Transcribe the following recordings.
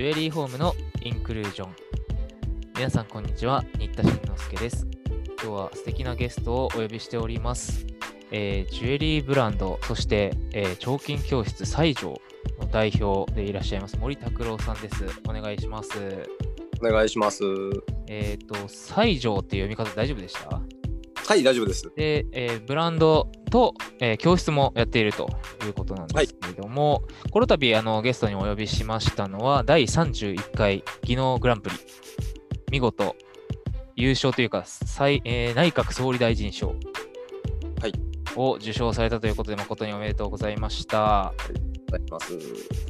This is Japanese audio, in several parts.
ジュエリーホームのインクルージョン。皆さん、こんにちは。新田慎之介です。今日は素敵なゲストをお呼びしております。えージュエリーブランド、そして、えー彫金教室西条の代表でいらっしゃいます森拓郎さんです。お願いします。お願いします。えっ、と、西条っていう読み方大丈夫でした？はい、大丈夫です。で、えーブランドと、えー教室もやっているということなんですども、この度あのゲストにお呼びしましたのは第31回技能グランプリ。見事優勝というか最、えー内閣総理大臣賞。はい。を受賞されたということで誠におめでとうございました。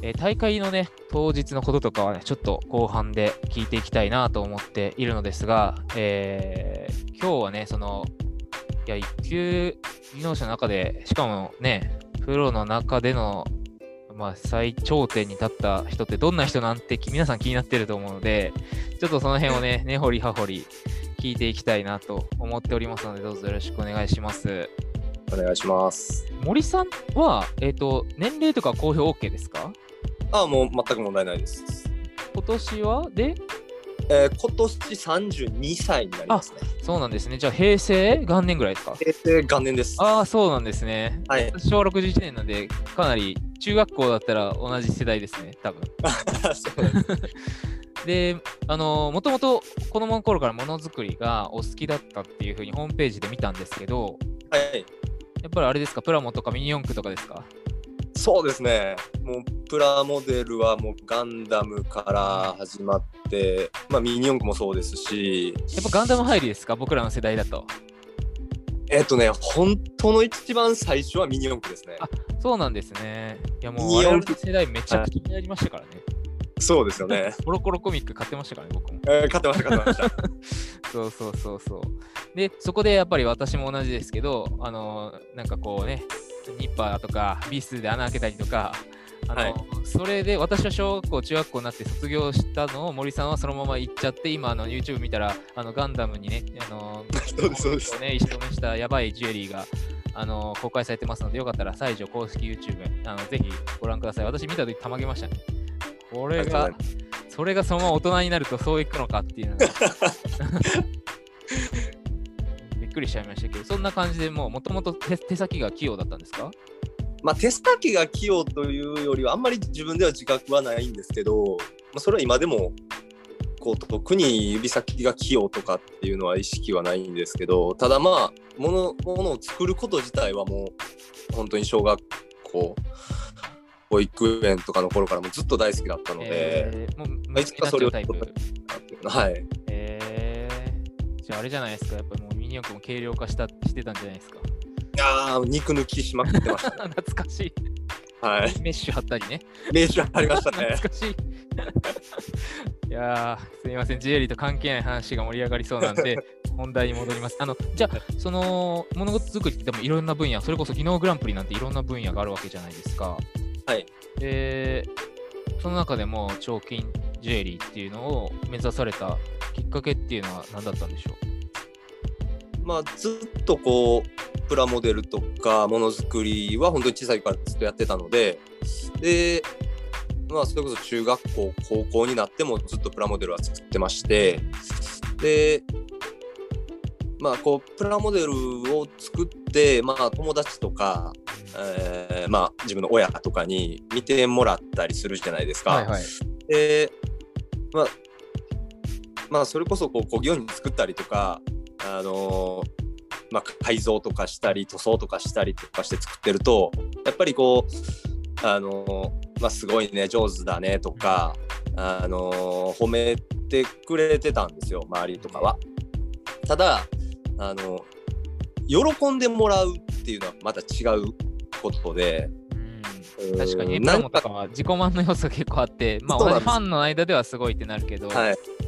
えー大会のね当日のこととかはねちょっと後半で聞いていきたいなと思っているのですが、えー今日はねそのいや、一級技能者の中で、しかもね、プロの中での、まあ、最頂点に立った人ってどんな人なんてき皆さん気になってると思うので、ちょっとその辺をね、根掘り葉掘り聞いていきたいなと思っておりますので、どうぞよろしくお願いします。お願いします。森さんは、えっ、と、年齢とか公表 OK ですか？あ、もう全く問題ないです。今年はで、えー今年32歳になりますね。そうなんですね。じゃあ、平成元年ぐらいですか？平成元年です。ああ、そうなんですね。はい。昭和61年なんで、かなり中学校だったら同じ世代ですね、多分。で、あのもともと子供の頃からものづくりがお好きだったっていうふうにホームページで見たんですけど、はい。やっぱりあれですか、プラモとかミニ四駆とかですか？そうですね。もうプラモデルはもうガンダムから始まって、まあミニ四駆もそうですし、やっぱガンダム入りですか、僕らの世代だと。えっ、とね、本当の一番最初はミニ四駆ですね。あそうなんですね。いやもう我々の世代めちゃくちゃやりましたからね。そうですよね。コロコロコミック買ってましたからね、僕も。えー、勝ってました、勝ってました。そうそうそうそう。で、そこでやっぱり私も同じですけど、あのなんかこうね、ニッパーとかビスで穴開けたりとか、あのはいそれで私は小学校、中学校になって卒業したのを森さんはそのまま行っちゃって、今あの YouTube 見たらあのガンダムにね、あの そうです、そうです。ね、したやばいジュエリーがあの公開されてますので、よかったら西条公式 YouTube あのぜひご覧ください。私見たときたまげましたね。これがそれがそのまま大人になるとそういくのかっていうのが びっくりしちゃいましたけど、そんな感じでもうもともと手手先が器用だったんですか？まあ、手先が器用というよりはあんまり自分では自覚はないんですけど、まあ、それは今でもこう特に指先が器用とかっていうのは意識はないんですけどただまあものものを作ること自体はもう本当に小学校保育園とかの頃からもずっと大好きだったので、えー、もうまあ夢中になっちゃうタイプ。はいえー、じゃああれじゃないですか、やっぱりもうミニ四駆も軽量化したしてたんじゃないですか。あー肉抜きしまくってました、ね、懐かしい。はいメッシュ貼ったりね。練習ありましたね 懐かしい。いやー、すみません、ジュエリーと関係ない話が盛り上がりそうなんで、本題に戻ります。あの、じゃあ、その、物事作りってでもいろんな分野、それこそ技能グランプリなんていろんな分野があるわけじゃないですか。はいで、その中でも、彫金ジュエリーっていうのを目指されたきっかけっていうのは何だったんでしょまあ、ずっとこうプラモデルとかものづくりは本当に小さいからずっとやってたのでで、まあ、それこそ中学校高校になってもずっとプラモデルは作ってましてでまあこうプラモデルを作って、まあ、友達とか、えーまあ、自分の親とかに見てもらったりするじゃないですか。はいはい。でまあまあそれこそこう工業に作ったりとかあのーまあ改造とかしたり塗装とかしたりとかして作ってるとやっぱりこうあのーまあすごいね上手だねとかあのー褒めてくれてたんですよ周りとかは。ただあの喜んでもらうっていうのはまた違うことで。うん確かにね、プラモとかは自己満の要素が結構あって、まあ、ファンの間ではすごいってなるけど、はい、うん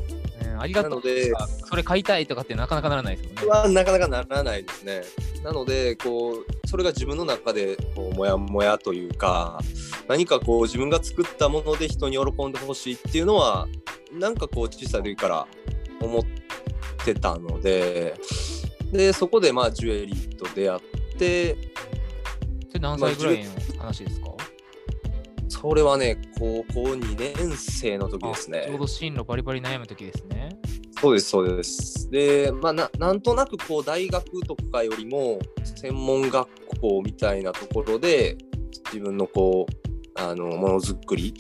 ありがとうなのでとかそれ買いたいとかってなかなかならないですもんね。はなかなかならないですね。なのでこうそれが自分の中でこうモヤモヤというか何かこう自分が作ったもので人に喜んでほしいっていうのはなんかこう小さい時から思ってたのででそこでまあジュエリーと出会ってそれ何歳ぐらいの話ですか、それはね、高校2年生の時ですねちょう。ど進路バリバリ悩む時ですね。そうです、そうです。で、まあな、なんとなくこう大学とかよりも専門学校みたいなところで自分のこうあのものづくり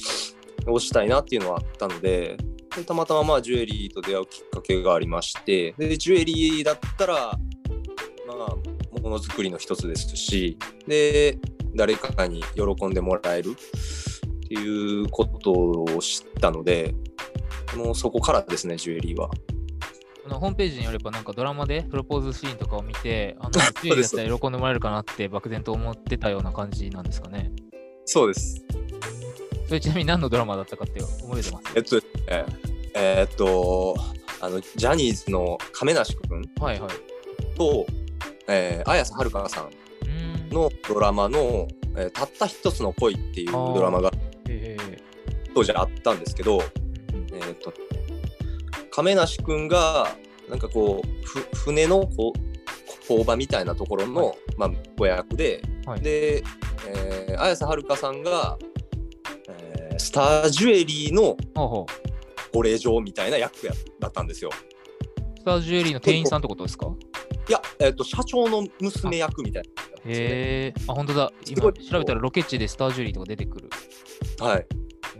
をしたいなっていうのはあったのででたまたままあジュエリーと出会うきっかけがありましてでジュエリーだったらまあものづくりの一つですしで誰かに喜んでもらえるっていうことを知ったのでもうそこからですねジュエリーは。あのホームページによれば、なんかドラマでプロポーズシーンとかを見て、あの、ジュエリーだったら喜んでもらえるかなって漠然と思ってたような感じなんですかね。そうです。それちなみに何のドラマだったかって覚えてます？えっと、ええーっと、あの、ジャニーズの亀梨君はいはい。と、えー、綾瀬はるかさん。のドラマの、えーたった一つの恋っていうドラマが当時あったんですけど、えーっと、亀梨君が、なんかこう、ふ船のこう工場みたいなところの、はまあ、子役で、はいで、えー、綾瀬はるかさんが、えースタージュエリーのほうほう。ご令嬢みたいな役やだったんですよ。スタージュエリーの店員さんってことですか？いや、えっと社長の娘役みたいな。へえ。あ、本当だ。今調べたらロケ地でスタージュエリーとか出てくる。はい。へ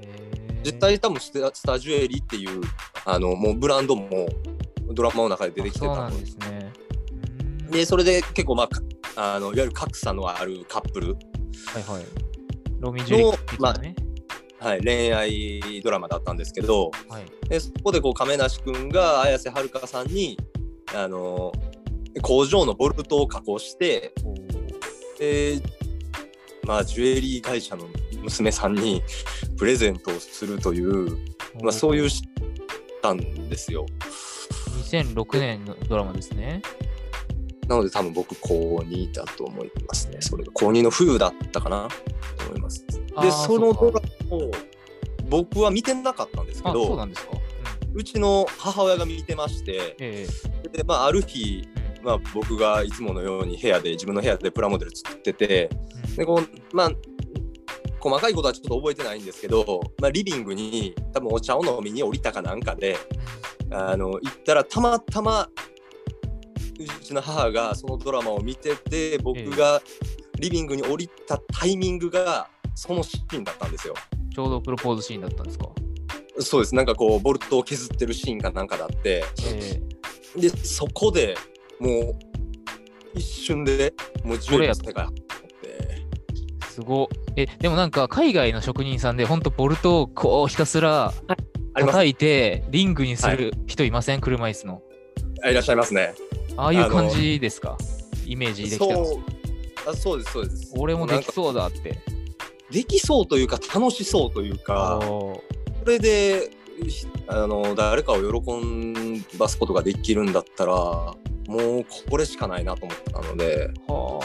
え実際多分スタスタージュエリーっていうあのもうブランドもドラマの中で出てきてたのですね。でそれで結構まあかあのいわゆる格差のあるカップル、はいはい。ロミジュエリー的なね。はい、恋愛ドラマだったんですけどはい。でそこでこう亀梨君が綾瀬はるかさんにあの工場のボルトを加工してでまあジュエリー会社の娘さんにプレゼントをするという、まあ、そういう知ったんですよ。2006年のドラマですね。なので多分僕高2だと思いますね。それが高2の冬だったかな？と思います。で、そのドラマを僕は見てなかったんですけあ、そうど、なんですか。うんうちの母親が見てまして、えでまあ、ある日、えまあ、僕がいつものように部屋で、自分の部屋でプラモデル作ってて、うん。でこうまあ、細かいことはちょっと覚えてないんですけど、まあ、リビングに多分お茶を飲みに降りたかなんかで、あの行ったらたまたまうちの母がそのドラマを見てて僕がリビングに降りたタイミングがそのシーンだったんですよ。ちょうどプロポーズシーンだったんですか？そうです。なんかこうボルトを削ってるシーンかなんかだって。ええ。でそこでもう一瞬でもうジュエリーの世界入ってすごっえ、でもなんか海外の職人さんで本当ボルトをこうひたすら叩いてリングにする人いません、車椅子の。あいらっしゃいますね。ああいう感じですか？イメージできたんですそうあそうですそうです。俺もできう。そうだって。できそうというか楽しそうというか。それでひあの誰かを喜ばすことができるんだったらもうこれしかないなと思ったので、は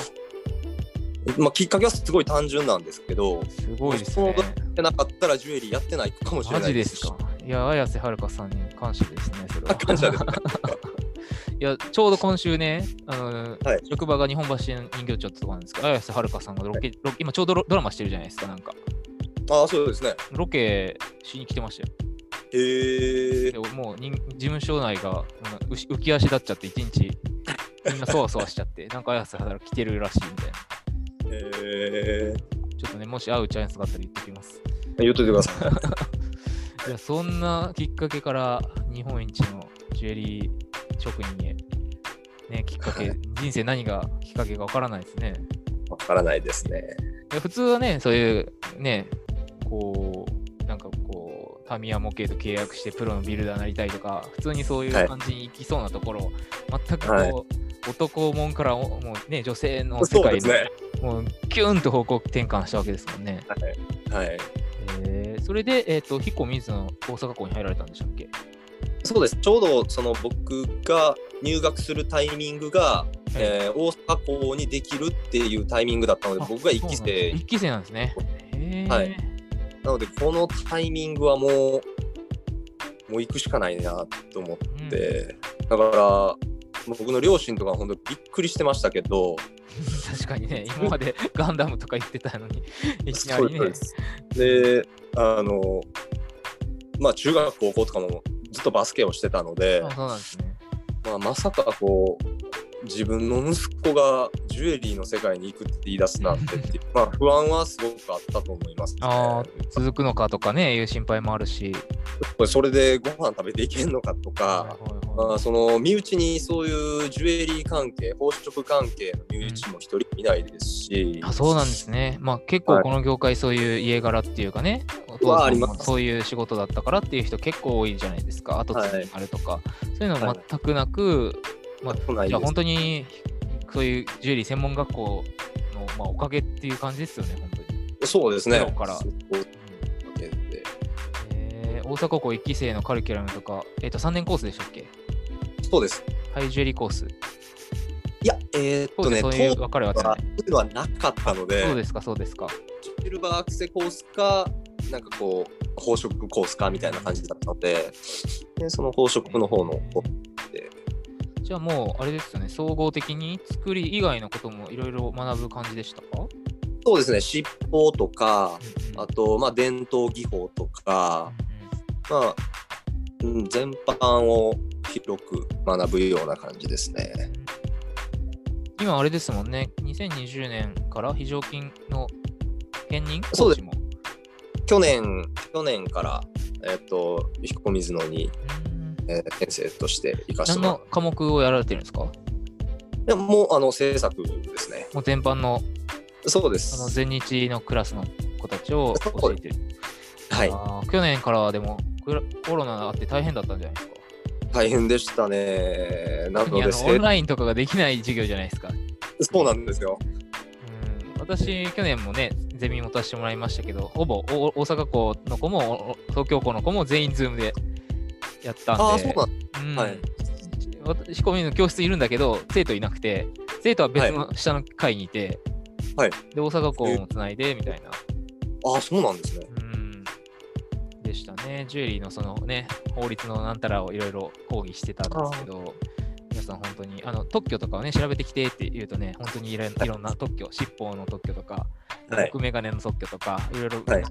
まあ、きっかけはすごい単純なんですけどあ、すごいですね。やってなかったらジュエリーやってないかもしれマないでしジですすか？いや、綾瀬はるかさんに感謝ですね、それは。あ感謝です いや、ちょうど今週ね、あのはい職場が日本橋人形町ってとこなんですけど、綾瀬はるかさんがロケ、ロケ今ちょうどロドラマしてるじゃないですか、なんか。ああそうですねロケしに来てましたよ。へえでもう人事務所内がうん浮浮き足立っちゃって、一日みんなそわそわしちゃって、なんか綾瀬はるか来てるらしいみたいな。へえちょっとね、もし会うチャンスがあったら言ってきます。言っといてください いや、そんなきっかけから日本一のジュエリー職人へ、ね、きっかけ、人生何がきっかけかわからないですね。わからないですねいや普通はね、そういうね、こう、なんかこう、タミヤ模型と契約してプロのビルダーになりたいとか、普通にそういう感じに行きそうなところを、全くこう、はい。男もんからもうね、女性の世界に、もうキュンと方向転換したわけですもんね。はい。えー。それで、えっ、と、彦水の大阪校に入られたんでしたっけ？そうです。ちょうどその僕が入学するタイミングが、えー大阪校にできるっていうタイミングだったのであ僕が一期生。一期生なんですね。はいなのでこのタイミングはもうもう行くしかないなと思って、だから僕の両親とか本当びっくりしてましたけど確かにね、今までガンダムとか言ってたのに、いきなりねで。あの、まあ中学、高校とかもずっとバスケをしてたので。まあ、まさかこう、自分の息子がジュエリーの世界に行くって言い出すなんてっていう、まあ不安はすごくあったと思います、ね。ああ、続くのかとかね、いう心配もあるし。それでご飯食べていけんのかとか、あ、その身内にそういうジュエリー関係、宝飾関係の身内も一人いないですし、あそうなんですね。まあ結構この業界そういう家柄っていうかね、はさんありますもそういう仕事だったからっていう人結構多いじゃないですか。後継ぎになるとか。そういうのはい全くなく、まあじゃあ本当にそういうジュエリー専門学校の、まあ、おかげっていう感じですよね、本当に。そうですね。からえー大阪高校1期生のカリキュラムとか、えっ、と3年コースでしたっけ？そうです。ハイジュエリーコース。いや、えーっとね、そういう当分かれはなかったので、そうですか、そうですか。シルバーアクセコースか、なんかこう、宝飾コースかみたいな感じだったので、でその宝飾の方のじゃあもう、あれですよね、総合的に作り以外のこともいろいろ学ぶ感じでしたか、そうですね、尻尾とか、うんあと、まあ、伝統技法とか、まあ、うん、全般を広く学ぶような感じですね。今あれですもんね、2020年から非常勤の兼任？コそうです。去年、去年から、えっと、彦水野に、うんえー先生として行かせて何の科目をやられてるんですか？もう。でももう、あの、制作ですね。う全般のそうです。あの全日のクラスの子たちを教えてる。はい。去年からはでもコロナあって大変だったんじゃないですか？大変でしたね。なので、オンラインとかができない授業じゃないですか？そうなんですよ。うん私、去年もね、ゼミ持たせてもらいましたけど、ほぼお大阪校の子もお東京校の子も全員ズームでやったんで、ああ、そううん。はい。私、仕込みの教室いるんだけど、生徒いなくて、生徒は別の下の階にいて、はい。で、大阪校もつないでみたいな、ああ、そうなんですね。うん、でしたね。ジュエリーのそのね、法律のなんたらをいろいろ講義してたんですけど、皆さん本当に、あの特許とかをね、調べてきてって言うとね、本当にいろいろんな特許、尻尾の特許とか、はい。僕メガネの特許とか、いろいろ、はい。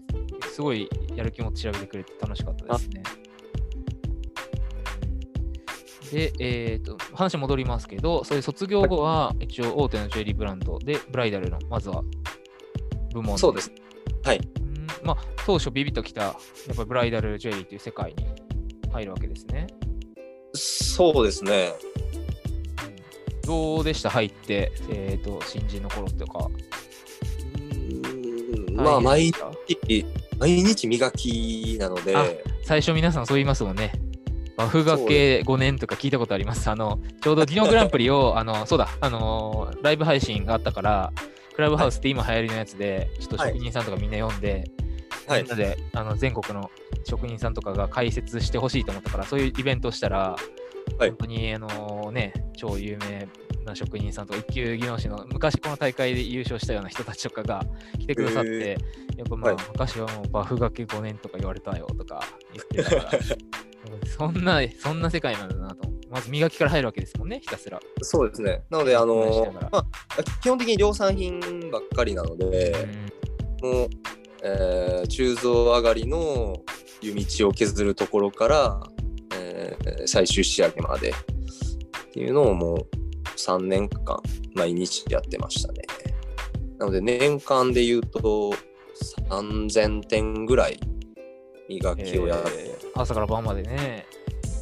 すごいやる気持って調べてくれて楽しかったですね。で、えっ、と、話戻りますけど、そういう卒業後は、一応大手のジュエリーブランドで、ブライダルの、まずは、部門そうです。はい。うんまあ、当初ビビッときた、やっぱりブライダルジュエリーという世界に入るわけですね。そうですね。うんどうでした？入って、えっ、と、新人の頃とか。うーんまあ、大毎日、毎日磨きなので、あ最初皆さんそう言いますもんね。バフがけ5年とか聞いたことあります。あの、ちょうどディノグランプリを、あの、そうだ、あのーライブ配信があったから、クラブハウスって今流行りのやつで、ちょっと職人さんとかみんな読んで、はい。みんなであの全国の職人さんとかが解説してほしいと思ったから、そういうイベントをしたら、はい。本当に、あのね、超有名な職人さんとか、一級技能士の昔この大会で優勝したような人たちとかが来てくださって、へやっぱまあ、はい昔はもうバフがけ5年とか言われたよとか言ってたから、そんな、そんな世界なんだなと。まず磨きから入るわけですもんね、ひたすら。そうですね。なので、あのまあ、基本的に量産品ばっかりなので、もう、えー鋳造上がりの湯道を削るところから、えー最終仕上げまでっていうのをもう3年間毎日やってましたね。なので年間で言うと3000点ぐらい磨きをやって、えー朝から晩までね、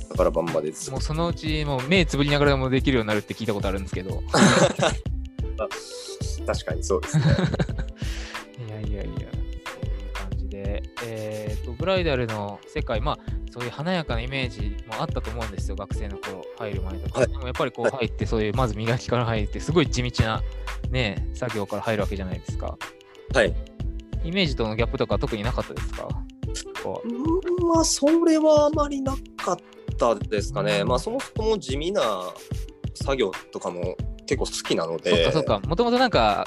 だから晩までもうそのうちもう目つぶりながらでもできるようになるって聞いたことあるんですけど。と確かにそうですね。いやいやいや、そういう感じで、えーと、ブライダルの世界、まあ、そういう華やかなイメージもあったと思うんですよ、学生の頃入る前とか。はいでもやっぱりこうはい入って、そういう、まず磨きから入って、すごい地道な、ね、作業から入るわけじゃないですか。はい。イメージとのギャップとか特になかったですか？うんまあそれはあまりなかったですかね。まあそもそも地味な作業とかも結構好きなので。そっかそっか、もともとなんか、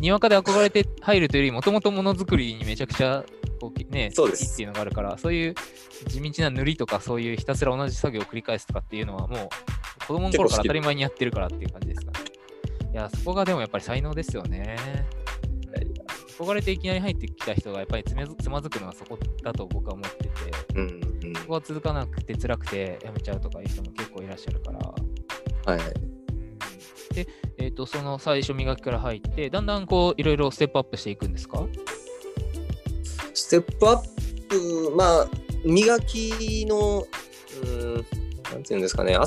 にわかで憧れて入るというよりも、ともとものづくりにめちゃくちゃこう、ね、そうですっていうのがあるから、そういう地道な塗りとか、そういうひたすら同じ作業を繰り返すとかっていうのは、もう子供の頃から当たり前にやってるからっていう感じですかね。いや、そこがでもやっぱり才能ですよね。憧れていきなり入ってきた人がやっぱりつまずくのはそこだと僕は思ってて、うんうんそこが続かなくて辛くて辞めちゃうとかいう人も結構いらっしゃるから、はい。うんで、えっ、と、その最初磨きから入って、だんだんこういろいろステップアップしていくんですか？ステップアップ、まあ、磨きの、うん、なんていうんですかね、あ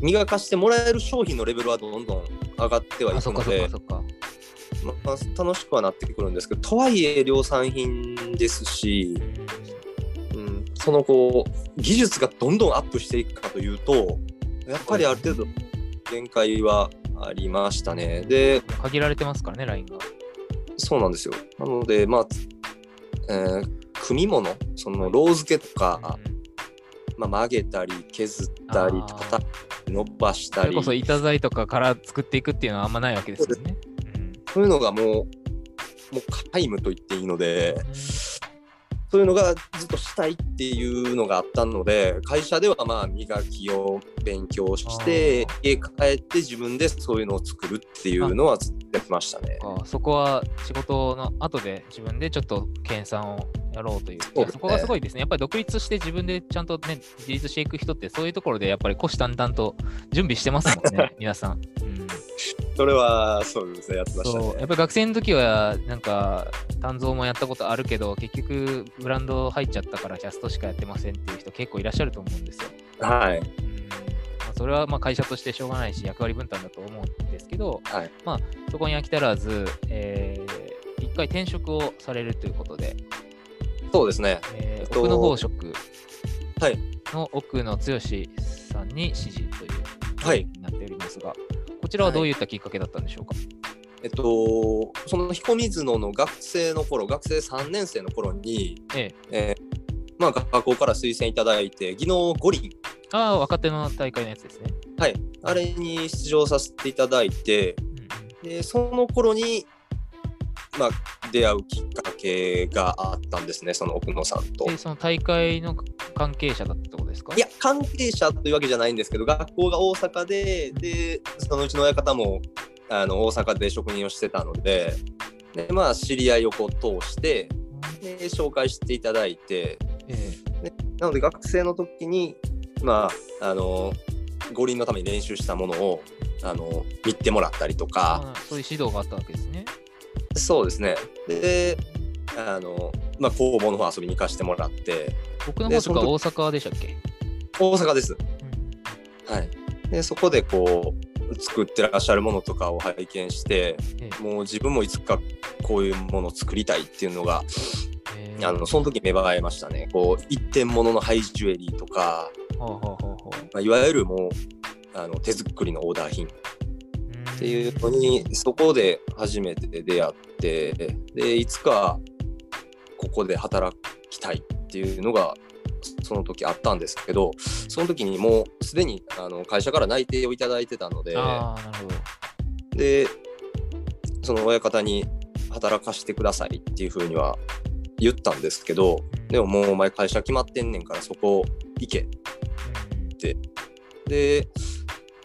磨かしてもらえる商品のレベルはどんどん上がってはいくので。まあ、楽しくはなってくるんですけど、とはいえ量産品ですし、うん、そのこう技術がどんどんアップしていくかというとやっぱりある程度限界はありましたね。で限られてますからね、ラインが。そうなんですよ。なのでまあ、えー組み物そのロー付けとか、まあ、曲げたり削ったり叩き伸ばしたり。それこそ板材とかから作っていくっていうのはあんまないわけですよね。そういうのがもうもう皆無と言っていいので。うんそういうのがずっとしたいっていうのがあったので会社ではまあ磨きを勉強してあ家帰って自分でそういうのを作るっていうのはずっとやってましたね。かそこは仕事の後で自分でちょっと研鑽をやろうという。そねそこがすごいですね。やっぱり独立して自分でちゃんとね、自立していく人ってそういうところでやっぱり虎視眈々と準備してますもんね、皆さん。うんそれはそうですねやってましたそうやっね。ぱり学生の時はなんか鍛造もやったことあるけど結局ブランド入っちゃったからキャストしかやってませんっていう人結構いらっしゃると思うんですよ。はい。それはまあ会社としてしょうがないし役割分担だと思うんですけどはい。そこに飽き足らず、えー一回転職をされるということで、そうですね。えーえっと奥の宝飾はい。の奥野剛さんに指示というはい。になっておりますが、こちらはどういったきっかけだったんでしょうか？えっとその彦水野の学生の頃学生3年生の頃に、ええ。えーまあ、学校から推薦いただいて技能五輪。ああ、若手の大会のやつですね。はい。あれに出場させていただいてうんうん。でその頃にまあ出会うきっかけがあったんですねその奥野さんと。で、その大会の関係者だったことですか？いや関係者というわけじゃないんですけど学校が大阪ででそのうちの親方もあの大阪で職人をしてたのでで、まあ、知り合いをこう通してで紹介していただいてえでなので学生の時にまああの五輪のために練習したものをあの見てもらったりとえか。あそういう指導があったわけですね。そうですね。で、あの、まあ、工房の方遊びに行かしてもらって、僕の方とか大阪でしたっけ、大阪です。うんはい。で、そこでこう、作ってらっしゃるものとかを拝見して、ええもう自分もいつかこういうものを作りたいっていうのが、ええあの、その時芽生えましたね。こう、一点物のハイジュエリーとか、ほうほうほうほうまあ、いわゆるもう、あの手作りのオーダー品っていうのにそこで初めて出会ってでいつかここで働きたいっていうのがその時あったんですけどその時にもうすでにあの会社から内定をいただいてたので。でその親方に働かせてくださいっていうふうには言ったんですけどでももうお前会社決まってんねんからそこ行けで、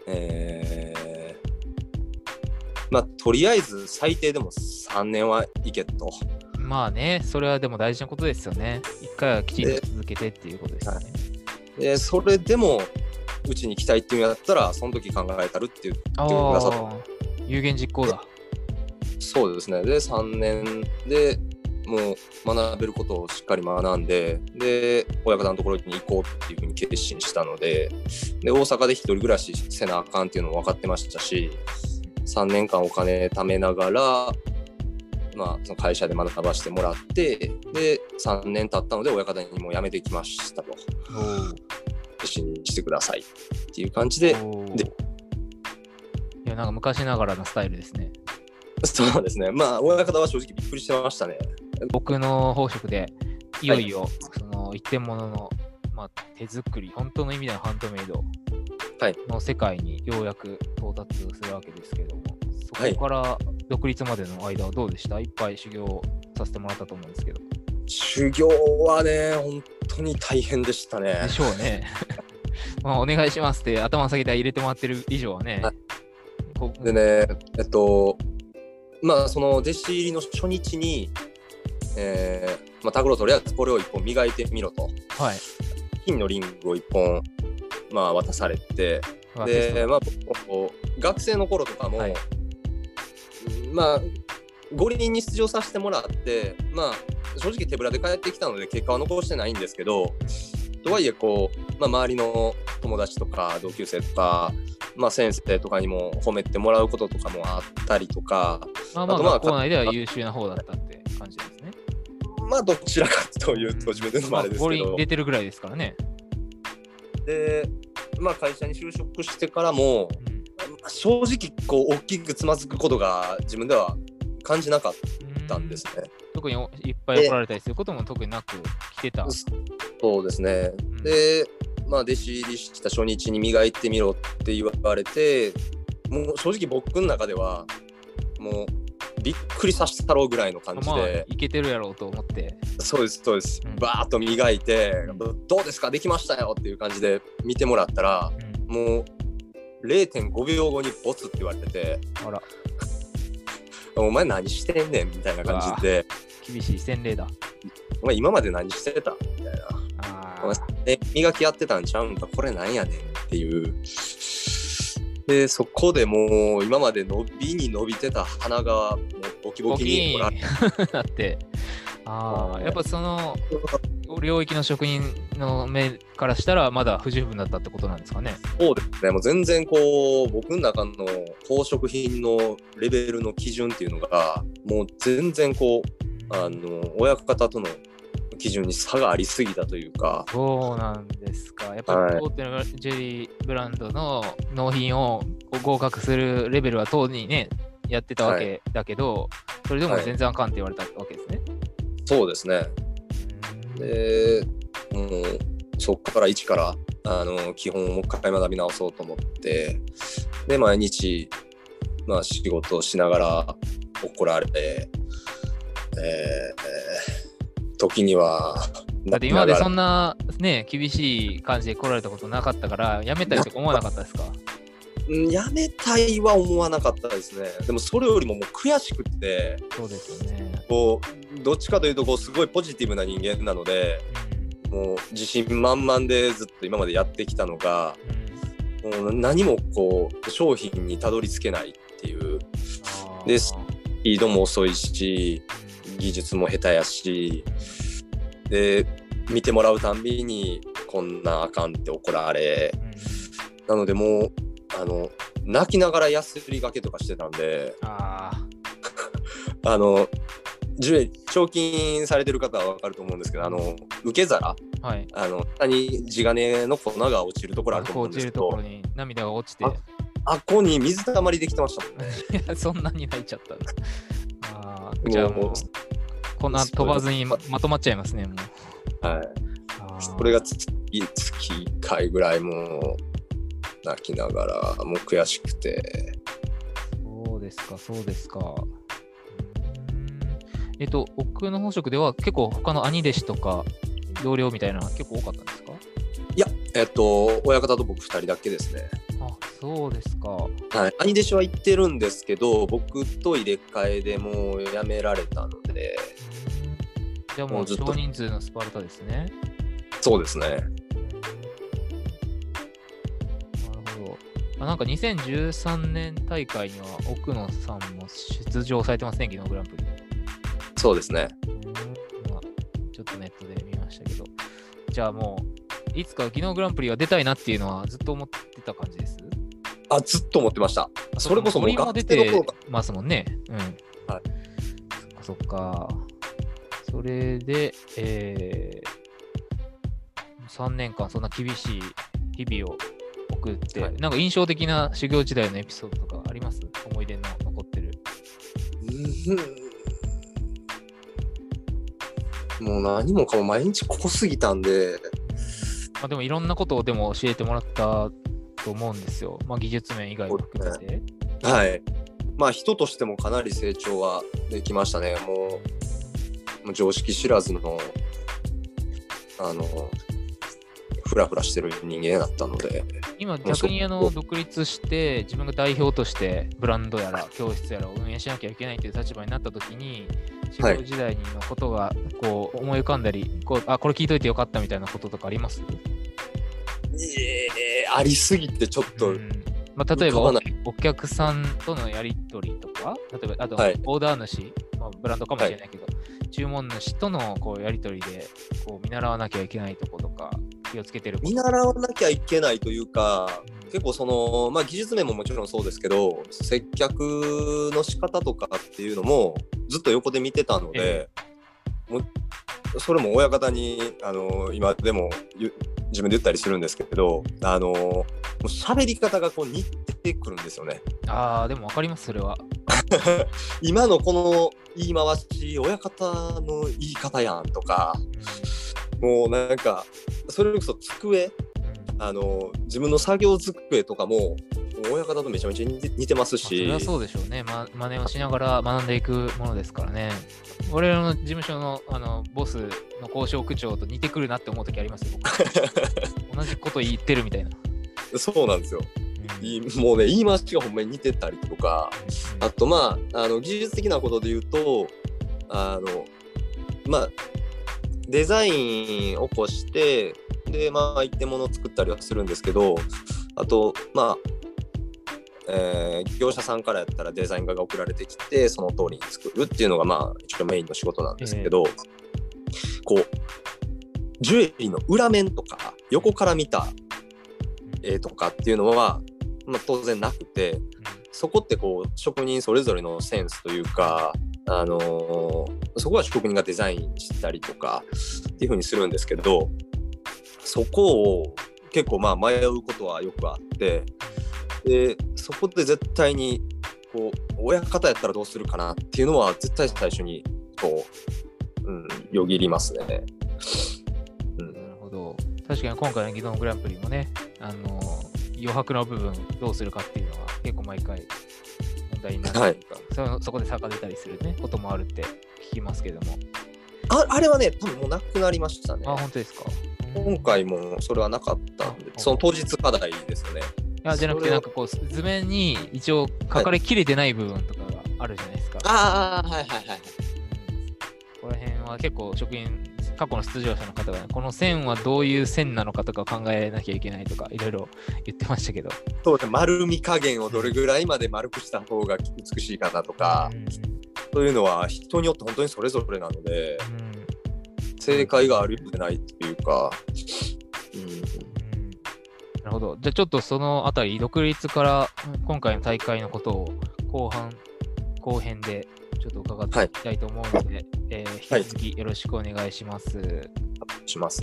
えーまあ、とりあえず最低でも3年は行けと。うんまあね、それはでも大事なことですよね。一回はきちんと続けてっていうことですよね。で、それでも、うちに来たいっていうんやったら、その時考えたるって言ってくださっああ、有言実行だ。そうですね。で、3年でもう学べることをしっかり学んで、で、親方のところに行こうっていうふうに決心したので、で、大阪で一人暮らしせなあかんっていうのも分かってましたし、3年間お金貯めながら、まあ、その会社で学ばせてもらって、で、3年経ったので、親方にもう辞めてきましたと。決心してくださいっていう感じで、でいや、なんか昔ながらのスタイルですね。そうですね。まあ、親方は正直びっくりしてましたね。僕の宝飾で、いよいよ、その一点物の、まあ、手作り、本当の意味でのハンドメイドはいの世界にようやく到達するわけですけれども、はいそこから独立までの間はどうでした？いっぱい修行をさせてもらったと思うんですけど。修行はね、本当に大変でしたねで。しょうね。まあ、お願いしますって頭下げて入れてもらってる以上はねは、こでね、えっと、まあ、その弟子入りの初日に、えーまあ、タグロとりあえずこれを一本磨いてみろと、はい。金のリングを一本、まあ、渡されて、で、まあ、学生の頃とかも、はいまあ、五輪に出場させてもらって、まあ、正直手ぶらで帰ってきたので、結果は残してないんですけど、とはいえこう、まあ、周りの友達とか同級生とか、まあ、先生とかにも褒めてもらうこととかもあったりとか、まあまあ、あとまあ学校内では優秀な方だったって感じですね。まあ、どちらかというと、自分でのもあれです五輪けど、出てるぐらいですからね。で、まあ、会社に就職してからも、うんまあ正直こう大きくつまずくことが自分では感じなかったんですね。特においっぱい怒られたりすることも特になく来てた。そうですね。うんで、まあ、弟子入りした初日に磨いてみろって言われて、もう正直僕の中では、もうびっくりさせたろうぐらいの感じまあ、で、いけてるやろうと思って。そうです、そうです。うん。バーッと磨いて、うん。どうですか、できましたよっていう感じで見てもらったら、うん。もう0.5秒後にボツって言われて、あら、お前何してんねんみたいな感じで、厳しい洗礼だ。お前今まで何してた？みたいな。磨きやってたんちゃうんかこれなんやねんっていう。でそこでもう今まで伸びに伸びてた鼻がもうボキボボキキになって。ああ、はいやっぱその領域の職人の目からしたらまだ不十分だったってことなんですかね？そうですねもう全然こう僕の中の宝飾品のレベルの基準っていうのがもう全然こうあの親方との基準に差がありすぎたというか。そうなんですか。やっぱはい。り大手のジュリーブランドの納品を合格するレベルは当にね、やってたわけだけど、それでも全然あかんって言われたわけですね。そうですね。でもうそこから一からあの基本をもう一回学び直そうと思ってで毎日、まあ、仕事をしながら怒られ、えー時にはだって今までそんななね、厳しい感じで来られたことなかったから、やめたいとか思わなかったですか？うんやめたいは思わなかったですね。でもそれよりももう悔しくってそうですよね。こうどっちかというとこうすごいポジティブな人間なのでもう自信満々でずっと今までやってきたのがもう何もこう商品にたどり着けないっていう。ですスピードも遅いし技術も下手やしで見てもらうたんびにこんなんあかんって怒られうんうんなのでもうあの泣きながらやすりがけとかしてたんであ あのジュエ賞金されてる方は分かると思うんですけどあの受け皿あ、はい。あの下に地金の粉が落ちるところあると思うん落ですけどちるところに涙が落ちて、ああっこに水たまりできてましたもんね。そんなに泣いちゃったんだ。あーじゃあもう、こんな飛ばずにままとまっちゃいますね、もう。はい。あー。それが月月1回ぐらいもう泣きながらもう悔しくて。そうですか、そうですか。えっと、奥の宝飾では結構他の兄弟子とか同僚みたいな結構多かったんですか？えっと親方と僕2人だけですね、あ、そうですか。はい、兄弟子は行ってるんですけど僕と入れ替えでもう辞められたのでじゃあもう少人数のスパルタですね。そうですねなるほど。あなんか2013年大会には奥野さんも出場されてますね、技能グランプリ。そうですねまあちょっとネットで見ましたけど。じゃあもう、いつか技能グランプリは出たいなっていうのはずっと思ってた感じです？あずっと思ってましたそれこそもう出てかますもんね。うん。はい。そっかそっか。それで、えー、3年間そんな厳しい日々を送って、はいなんか印象的な修行時代のエピソードとかあります？思い出の残ってる。うんもう何もかも毎日濃すぎたんでまあ、でもいろんなことをでも教えてもらったと思うんですよ。まあ、技術面以外も含めて。はい。まあ人としてもかなり成長はできましたね。もうもう常識知らずのあのフラフラしてる人間だったので。今、逆にあの独立して、自分が代表としてブランドやら教室やらを運営しなきゃいけないという立場になったときに、修はい。行時代のことがこう思い浮かんだり、こうあ、これ聞いといてよかったみたいなこととかあります？えーありすぎてちょっと、うん。まあ、例えばお客さんとのやり取りとか、例えばあとはい。オーダー主、まあ、ブランドかもしれないけど、注文主とのこうやり取りでこう見習わなきゃいけないとことか、気をつけてる見習わなきゃいけないというかうん結構その、まあ、技術面ももちろんそうですけど接客の仕方とかっていうのもずっと横で見てたので、もうそれも親方にあの今でも自分で言ったりするんですけどあのもう喋り方がこう似てくるんですよね。ああ、でも分かります、それは。今のこの言い回し親方の言い方やんとかもうなんかそれこそ机あの自分の作業机とかも親方とめちゃめちゃ似てますまあそしれはそうでしょうね、ま。真似をしながら学んでいくものですからね。俺らの事務所のあのボスの交渉区長と似てくるなって思うときありますよ、僕 同じこと言ってるみたいな。そうなんですよ。うんいもうね言い回しがほんまに似てたりとかあとまああの技術的なことで言うとあのまあデザインを起こしてでまあ一点物を作ったりはするんですけどあとまあえー業者さんからやったらデザイン画が送られてきてその通りに作るっていうのがまあ一応メインの仕事なんですけど、こうジュエリーの裏面とか横から見た絵とかっていうのは、まあ、当然なくてそこってこう職人それぞれのセンスというか、あのーそこは職人がデザインしたりとかっていう風にするんですけどそこを結構まあ迷うことはよくあってでそこで絶対にこう親方やったらどうするかなっていうのは絶対最初にこう、うん、よぎりますね。うんなるほど。確かに今回の技能グランプリもね、あの余白の部分どうするかっていうのは結構毎回問題になるというか、そのそこで差が出たりするね、こともあるって聞きますけども。ああれはね多分もうなくなりましたね。あ、本当ですか？今回もそれはなかったんで、あその当日課題ですよね。いやじゃなくて、なんかこう、図面に一応書かれきれてない部分とかがあるじゃないですか。ああ、はいはいはい。この辺は結構職員、過去の出場者の方が、ね、この線はどういう線なのかとか考えなきゃいけないとか、いろいろ言ってましたけど。そうで丸み加減をどれぐらいまで丸くした方が美しいかなとか、うん。そういうのは人によって本当にそれぞれなので、うん。正解があるようでないっていうか、うん、うん。なるほど。じゃあちょっとそのあたり、独立からうん今回の大会のことを後半、後編でちょっと伺っていきたいと思うので、えー引き続きよろしくお願いします。します。